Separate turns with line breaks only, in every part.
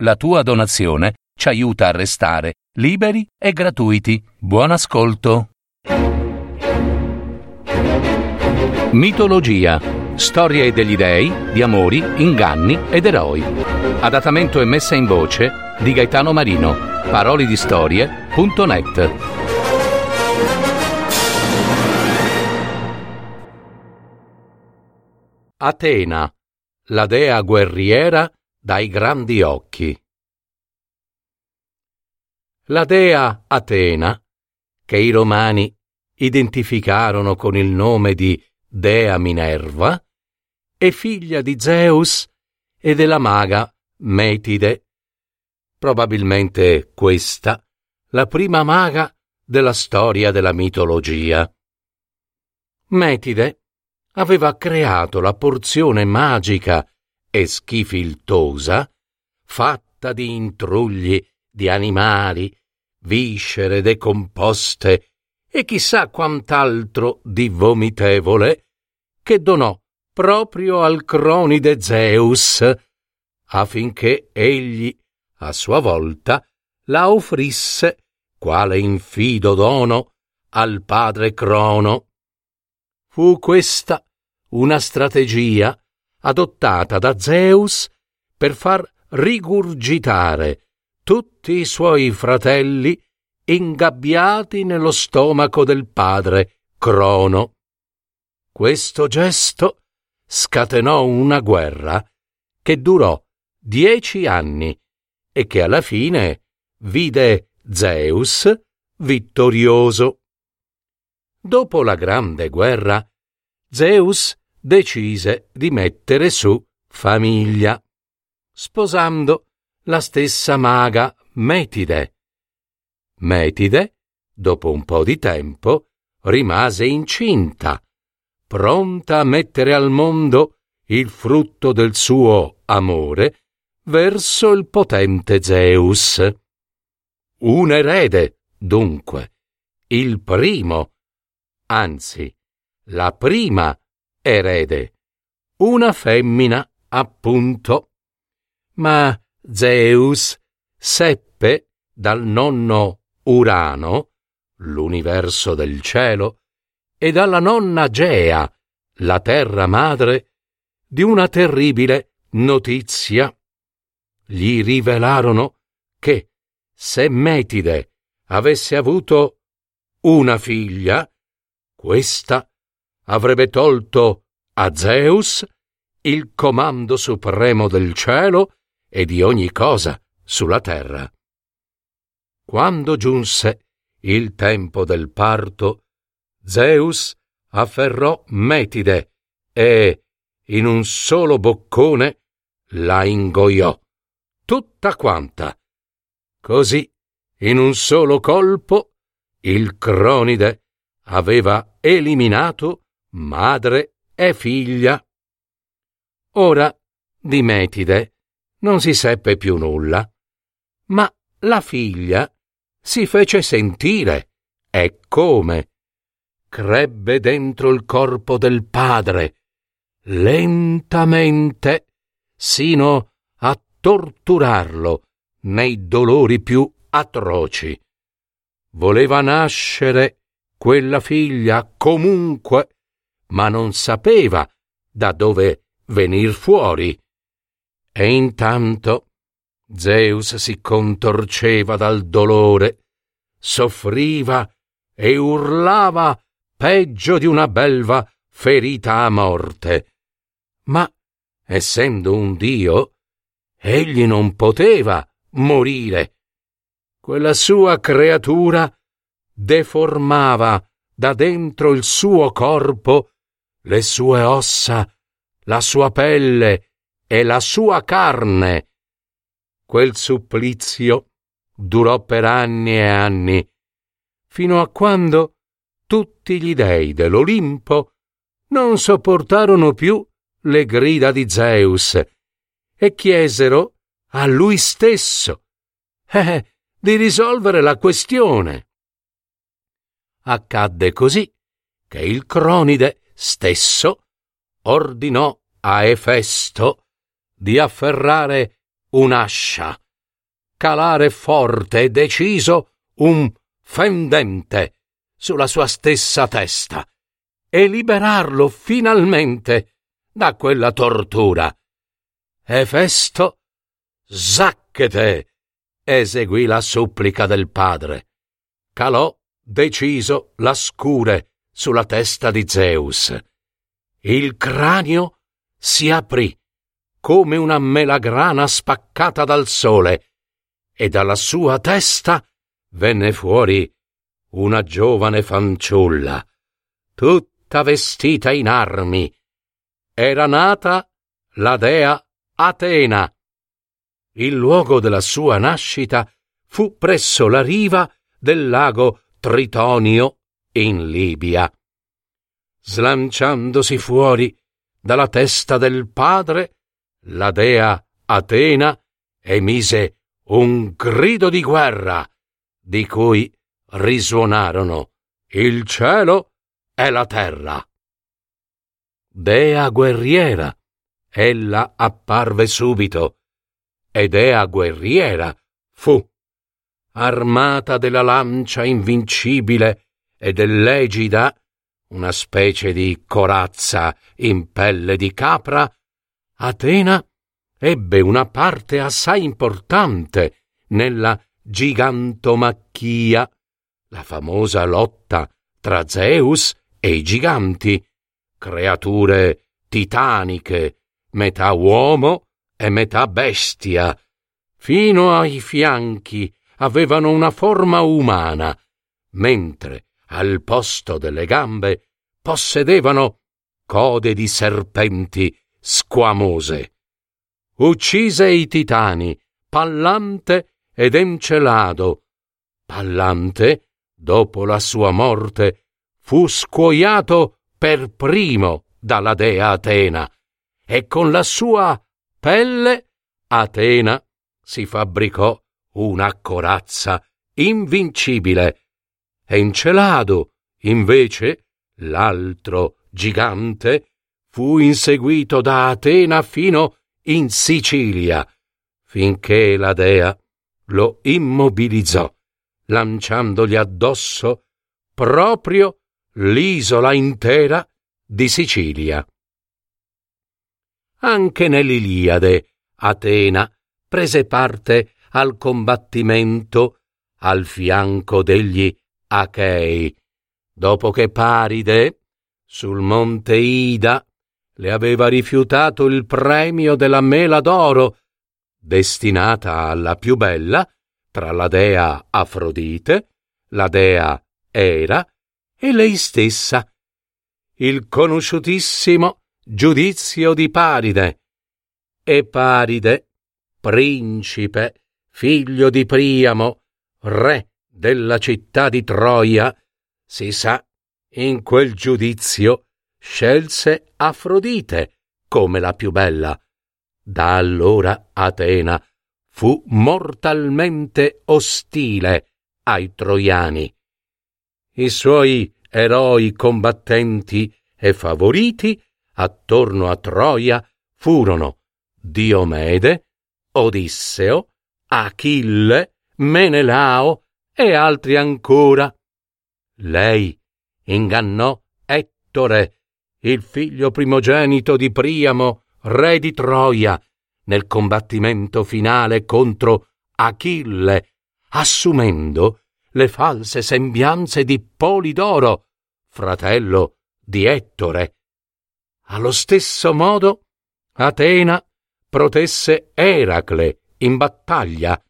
La tua donazione ci aiuta a restare liberi e gratuiti. Buon ascolto. Mitologia. Storie degli dei, di amori, inganni ed eroi. Adattamento e messa in voce di Gaetano Marino. Parolidistorie.net. Atena, la dea guerriera dai grandi occhi. La dea Atena, che i romani identificarono con il nome di Dea Minerva, è figlia di Zeus e della maga Metide. Probabilmente questa la prima maga della storia della mitologia. Metide aveva creato la porzione magica e schifiltosa, fatta di intrugli di animali, viscere decomposte e chissà quant'altro di vomitevole, che donò proprio al cronide Zeus, affinché egli, a sua volta, la offrisse, quale infido dono, al padre Crono. Fu questa una strategia adottata da Zeus per far rigurgitare tutti i suoi fratelli ingabbiati nello stomaco del padre Crono. Questo gesto scatenò una guerra che durò dieci anni e che alla fine vide Zeus vittorioso. Dopo la grande guerra, Zeus decise di mettere su famiglia, sposando la stessa maga Metide. Metide, dopo un po' di tempo, rimase incinta, pronta a mettere al mondo il frutto del suo amore verso il potente Zeus. Un erede, dunque, il primo, anzi, la prima erede, una femmina, appunto. Ma Zeus seppe dal nonno Urano, l'universo del cielo, e dalla nonna Gea, la terra madre, di una terribile notizia. Gli rivelarono che se Metide avesse avuto una figlia, questa avrebbe tolto a Zeus il comando supremo del cielo e di ogni cosa sulla terra. Quando giunse il tempo del parto, Zeus afferrò Metide e, in un solo boccone, la ingoiò, tutta quanta. Così, in un solo colpo, il cronide aveva eliminato madre e figlia. Ora di Metide non si seppe più nulla, ma la figlia si fece sentire e come crebbe dentro il corpo del padre, lentamente, sino a torturarlo nei dolori più atroci. Voleva nascere quella figlia comunque, ma non sapeva da dove venir fuori. E intanto Zeus si contorceva dal dolore, soffriva e urlava peggio di una belva ferita a morte. Ma, essendo un dio, egli non poteva morire. Quella sua creatura deformava da dentro il suo corpo le sue ossa, la sua pelle e la sua carne Quel supplizio durò per anni e anni, fino a quando tutti gli dei dell'Olimpo non sopportarono più le grida di Zeus e chiesero a lui stesso eh, di risolvere la questione. Accadde così che il Cronide stesso ordinò a Efesto di afferrare un'ascia calare forte e deciso un fendente sulla sua stessa testa e liberarlo finalmente da quella tortura. Efesto zacchete eseguì la supplica del padre. Calò deciso la scure sulla testa di Zeus. Il cranio si aprì come una melagrana spaccata dal sole e dalla sua testa venne fuori una giovane fanciulla, tutta vestita in armi. Era nata la dea Atena. Il luogo della sua nascita fu presso la riva del lago Tritonio in Libia. Slanciandosi fuori dalla testa del padre, la dea Atena emise un grido di guerra di cui risuonarono il cielo e la terra. Dea guerriera, ella apparve subito, e dea guerriera fu, armata della lancia invincibile e dell'egida, una specie di corazza in pelle di capra, Atena ebbe una parte assai importante nella gigantomachia, la famosa lotta tra Zeus e i giganti, creature titaniche, metà uomo e metà bestia, fino ai fianchi avevano una forma umana, mentre al posto delle gambe possedevano code di serpenti squamose. Uccise i titani, Pallante ed Encelado. Pallante, dopo la sua morte, fu scuoiato per primo dalla dea Atena, e con la sua pelle Atena si fabbricò una corazza invincibile. Encelado, invece, l'altro gigante, fu inseguito da Atena fino in Sicilia, finché la dea lo immobilizzò, lanciandogli addosso proprio l'isola intera di Sicilia. Anche nell'Iliade Atena prese parte al combattimento al fianco degli Achei, dopo che Paride, sul monte Ida, le aveva rifiutato il premio della mela d'oro, destinata alla più bella tra la dea Afrodite, la dea Era e lei stessa. Il conosciutissimo giudizio di Paride. E Paride, principe, figlio di Priamo, re della città di Troia, si sa, in quel giudizio scelse Afrodite come la più bella. Da allora Atena fu mortalmente ostile ai troiani. I suoi eroi combattenti e favoriti attorno a Troia furono Diomede, Odisseo, Achille, Menelao e altri ancora. Lei ingannò Ettore, il figlio primogenito di Priamo, re di Troia, nel combattimento finale contro Achille, assumendo le false sembianze di Polidoro, fratello di Ettore. Allo stesso modo, Atena protesse Eracle in battaglia.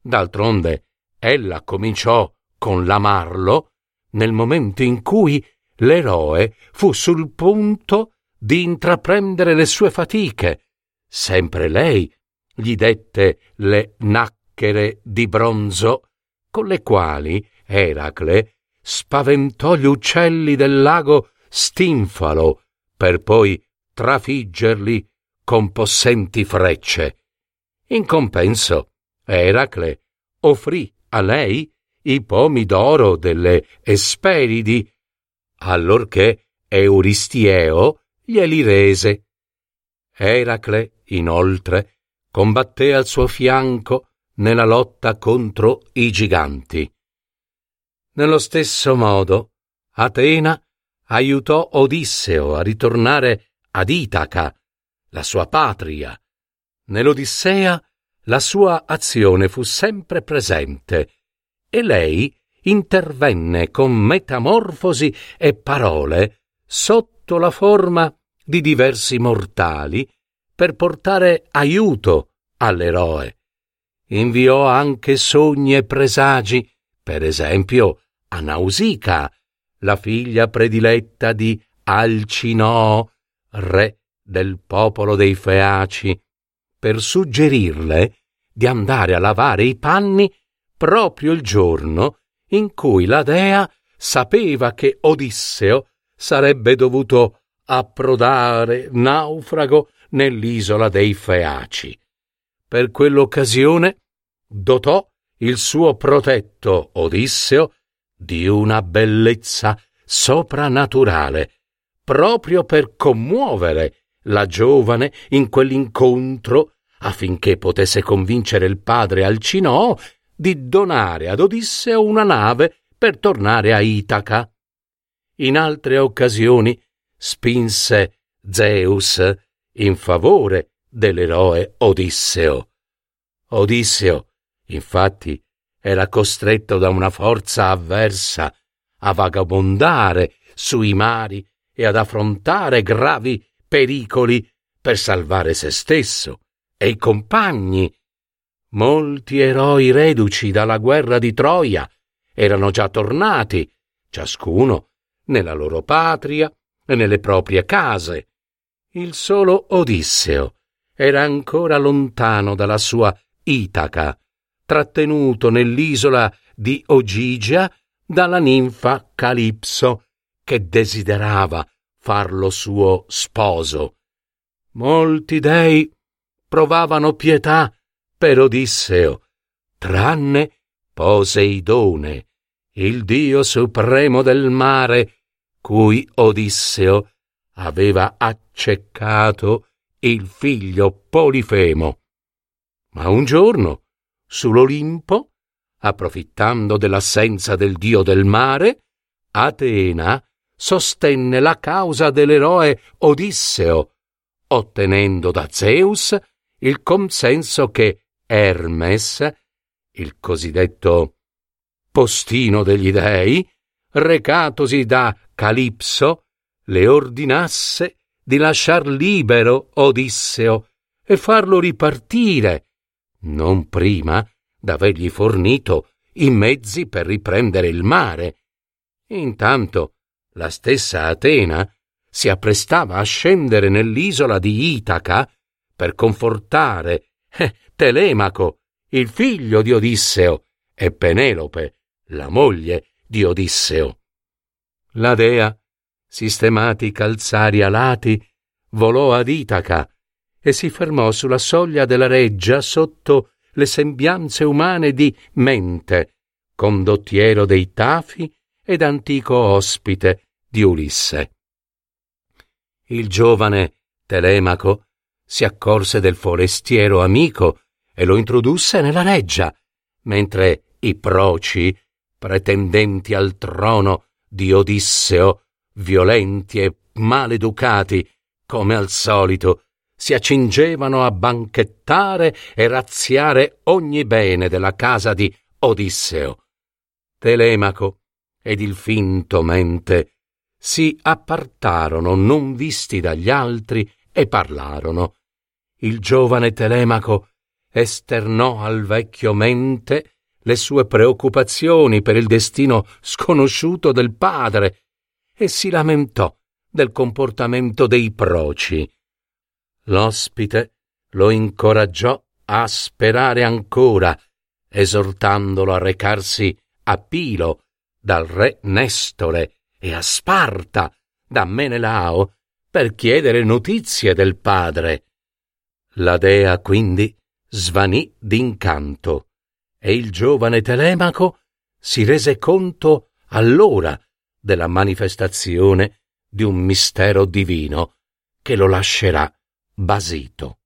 D'altronde, ella cominciò con l'amarlo nel momento in cui l'eroe fu sul punto di intraprendere le sue fatiche. Sempre lei gli dette le nacchere di bronzo con le quali Eracle spaventò gli uccelli del lago Stinfalo per poi trafiggerli con possenti frecce. In compenso, Eracle offrì a lei i pomi d'oro delle Esperidi allorché Euristieo glieli rese. Eracle, inoltre, combatté al suo fianco nella lotta contro i giganti. Nello stesso modo, Atena aiutò Odisseo a ritornare ad Itaca, la sua patria. Nell'Odissea la sua azione fu sempre presente e lei intervenne con metamorfosi e parole sotto la forma di diversi mortali per portare aiuto all'eroe. Inviò anche sogni e presagi, per esempio a Nausica, la figlia prediletta di Alcinoo, re del popolo dei Feaci, per suggerirle di andare a lavare i panni proprio il giorno in cui la dea sapeva che Odisseo sarebbe dovuto approdare naufrago nell'isola dei Feaci. Per quell'occasione dotò il suo protetto Odisseo di una bellezza soprannaturale, proprio per commuovere la giovane in quell'incontro affinché potesse convincere il padre Alcinoo di donare ad Odisseo una nave per tornare a Itaca. In altre occasioni spinse Zeus in favore dell'eroe Odisseo. Odisseo, infatti, era costretto da una forza avversa a vagabondare sui mari e ad affrontare gravi pericoli per salvare se stesso e i compagni. Molti eroi reduci dalla guerra di Troia erano già tornati, ciascuno nella loro patria e nelle proprie case. Il solo Odisseo era ancora lontano dalla sua Itaca, trattenuto nell'isola di Ogigia dalla ninfa Calipso, che desiderava farlo suo sposo. Molti dei provavano pietà per Odisseo, tranne Poseidone, il dio supremo del mare, cui Odisseo aveva accecato il figlio Polifemo. Ma un giorno, sull'Olimpo, approfittando dell'assenza del dio del mare, Atena sostenne la causa dell'eroe Odisseo, ottenendo da Zeus il consenso che Hermes, il cosiddetto postino degli dei, recatosi da Calipso, le ordinasse di lasciar libero Odisseo e farlo ripartire, non prima d'avergli fornito i mezzi per riprendere il mare. Intanto la stessa Atena si apprestava a scendere nell'isola di Itaca per confortare eh, Telemaco, il figlio di Odisseo, e Penelope, la moglie di Odisseo. La dea, sistemati i calzari alati, volò ad Itaca e si fermò sulla soglia della reggia sotto le sembianze umane di Mente, condottiero dei Tafi ed antico ospite di Ulisse. Il giovane Telemaco si accorse del forestiero amico e lo introdusse nella reggia, mentre i proci, pretendenti al trono di Odisseo, violenti e maleducati, come al solito, si accingevano a banchettare e razziare ogni bene della casa di Odisseo. Telemaco ed il finto mente si appartarono non visti dagli altri e parlarono. Il giovane Telemaco esternò al vecchio mente le sue preoccupazioni per il destino sconosciuto del padre e si lamentò del comportamento dei proci. L'ospite lo incoraggiò a sperare ancora, esortandolo a recarsi a Pilo dal re Nestore e a Sparta da Menelao per chiedere notizie del padre. La dea quindi svanì d'incanto e il giovane Telemaco si rese conto allora della manifestazione di un mistero divino che lo lascerà basito.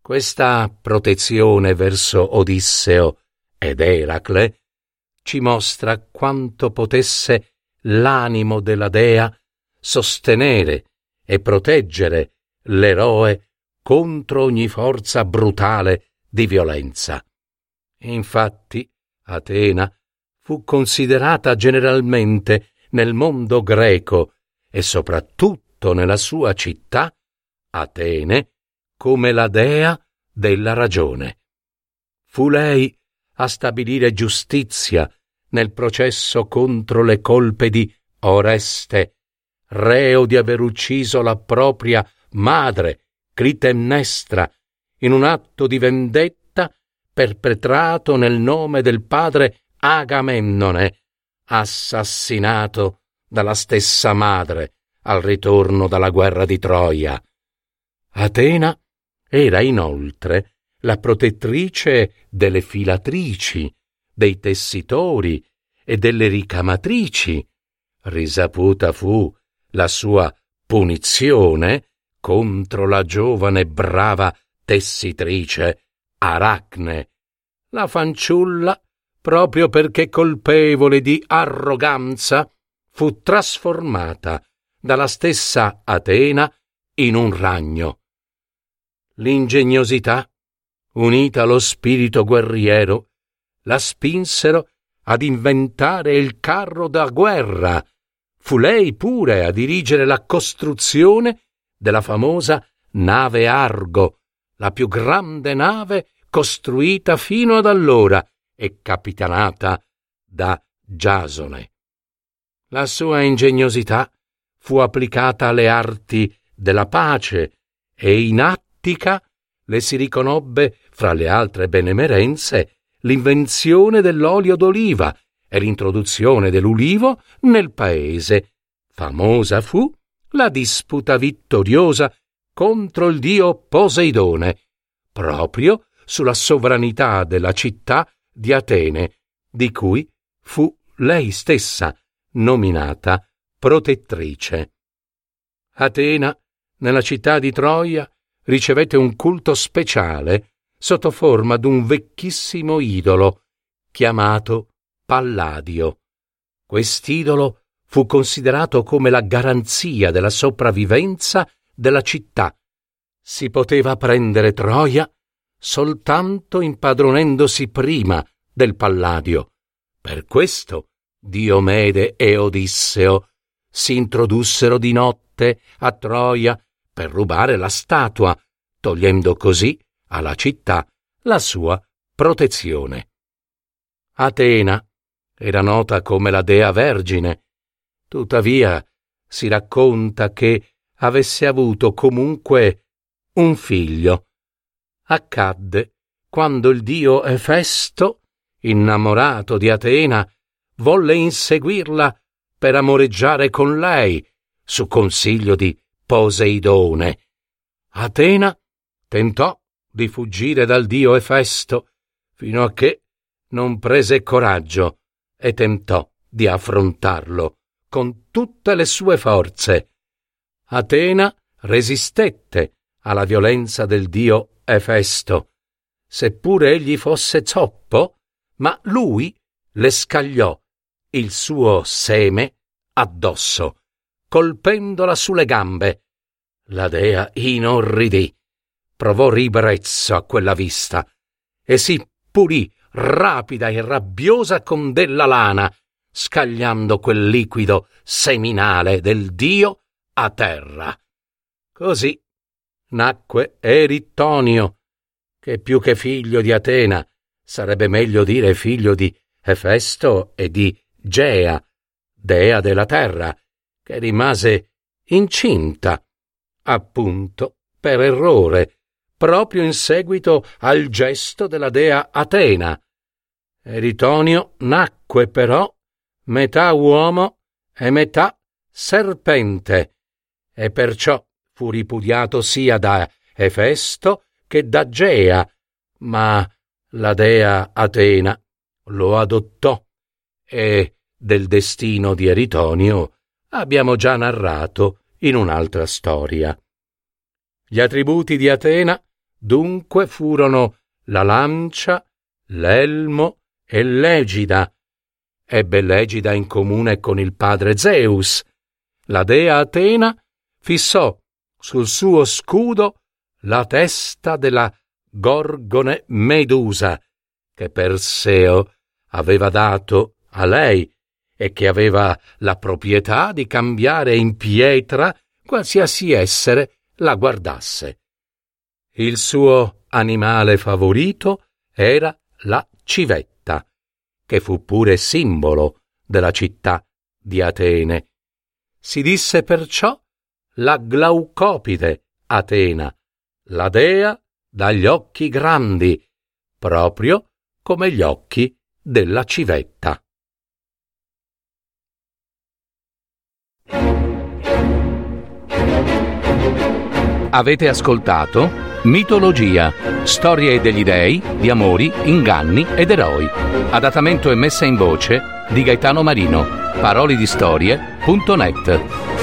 Questa protezione verso Odisseo ed Eracle ci mostra quanto potesse l'animo della dea sostenere e proteggere l'eroe contro ogni forza brutale di violenza. Infatti, Atena fu considerata generalmente nel mondo greco e soprattutto nella sua città, Atene, come la dea della ragione. Fu lei a stabilire giustizia nel processo contro le colpe di Oreste, reo di aver ucciso la propria madre, Clitemnestra, in un atto di vendetta perpetrato nel nome del padre Agamennone, assassinato dalla stessa madre al ritorno dalla guerra di Troia. Atena era inoltre la protettrice delle filatrici, dei tessitori e delle ricamatrici. Risaputa fu la sua punizione contro la giovane brava tessitrice Aracne, la fanciulla, proprio perché colpevole di arroganza, fu trasformata dalla stessa Atena in un ragno. L'ingegnosità, unita allo spirito guerriero, la spinsero ad inventare il carro da guerra. Fu lei pure a dirigere la costruzione della famosa nave Argo, la più grande nave costruita fino ad allora e capitanata da Giasone. La sua ingegnosità fu applicata alle arti della pace e in Attica le si riconobbe, fra le altre benemerenze, l'invenzione dell'olio d'oliva e l'introduzione dell'ulivo nel paese. Famosa fu la disputa vittoriosa contro il dio Poseidone, proprio sulla sovranità della città di Atene, di cui fu lei stessa nominata protettrice. Atena, nella città di Troia, ricevette un culto speciale sotto forma d'un vecchissimo idolo chiamato Palladio. Quest'idolo fu considerato come la garanzia della sopravvivenza della città. Si poteva prendere Troia soltanto impadronendosi prima del Palladio. Per questo Diomede e Odisseo si introdussero di notte a Troia per rubare la statua, togliendo così alla città la sua protezione. Atena era nota come la dea vergine Tuttavia si racconta che avesse avuto comunque un figlio. Accadde quando il dio Efesto, innamorato di Atena, volle inseguirla per amoreggiare con lei, su consiglio di Poseidone. Atena tentò di fuggire dal dio Efesto, fino a che non prese coraggio e tentò di affrontarlo con tutte le sue forze. Atena resistette alla violenza del dio Efesto, seppure egli fosse zoppo, ma lui le scagliò il suo seme addosso, colpendola sulle gambe. La dea inorridì, provò ribrezzo a quella vista e si pulì rapida e rabbiosa con della lana scagliando quel liquido seminale del Dio a terra. Così nacque Erittonio, che più che figlio di Atena sarebbe meglio dire figlio di Efesto e di Gea, dea della terra, che rimase incinta, appunto per errore, proprio in seguito al gesto della dea Atena. Eritonio nacque però metà uomo e metà serpente, e perciò fu ripudiato sia da Efesto che da Gea, ma la dea Atena lo adottò e del destino di Eritonio abbiamo già narrato in un'altra storia. Gli attributi di Atena Dunque furono la lancia, l'elmo e l'egida. Ebbe l'egida in comune con il padre Zeus. La dea Atena fissò sul suo scudo la testa della Gorgone Medusa, che Perseo aveva dato a lei e che aveva la proprietà di cambiare in pietra qualsiasi essere la guardasse. Il suo animale favorito era la civetta, che fu pure simbolo della città di Atene. Si disse perciò la Glaucopide Atena, la dea dagli occhi grandi, proprio come gli occhi della civetta.
Avete ascoltato Mitologia, storie degli dei, di amori, inganni ed eroi. Adattamento e messa in voce di Gaetano Marino. Parolidistorie.net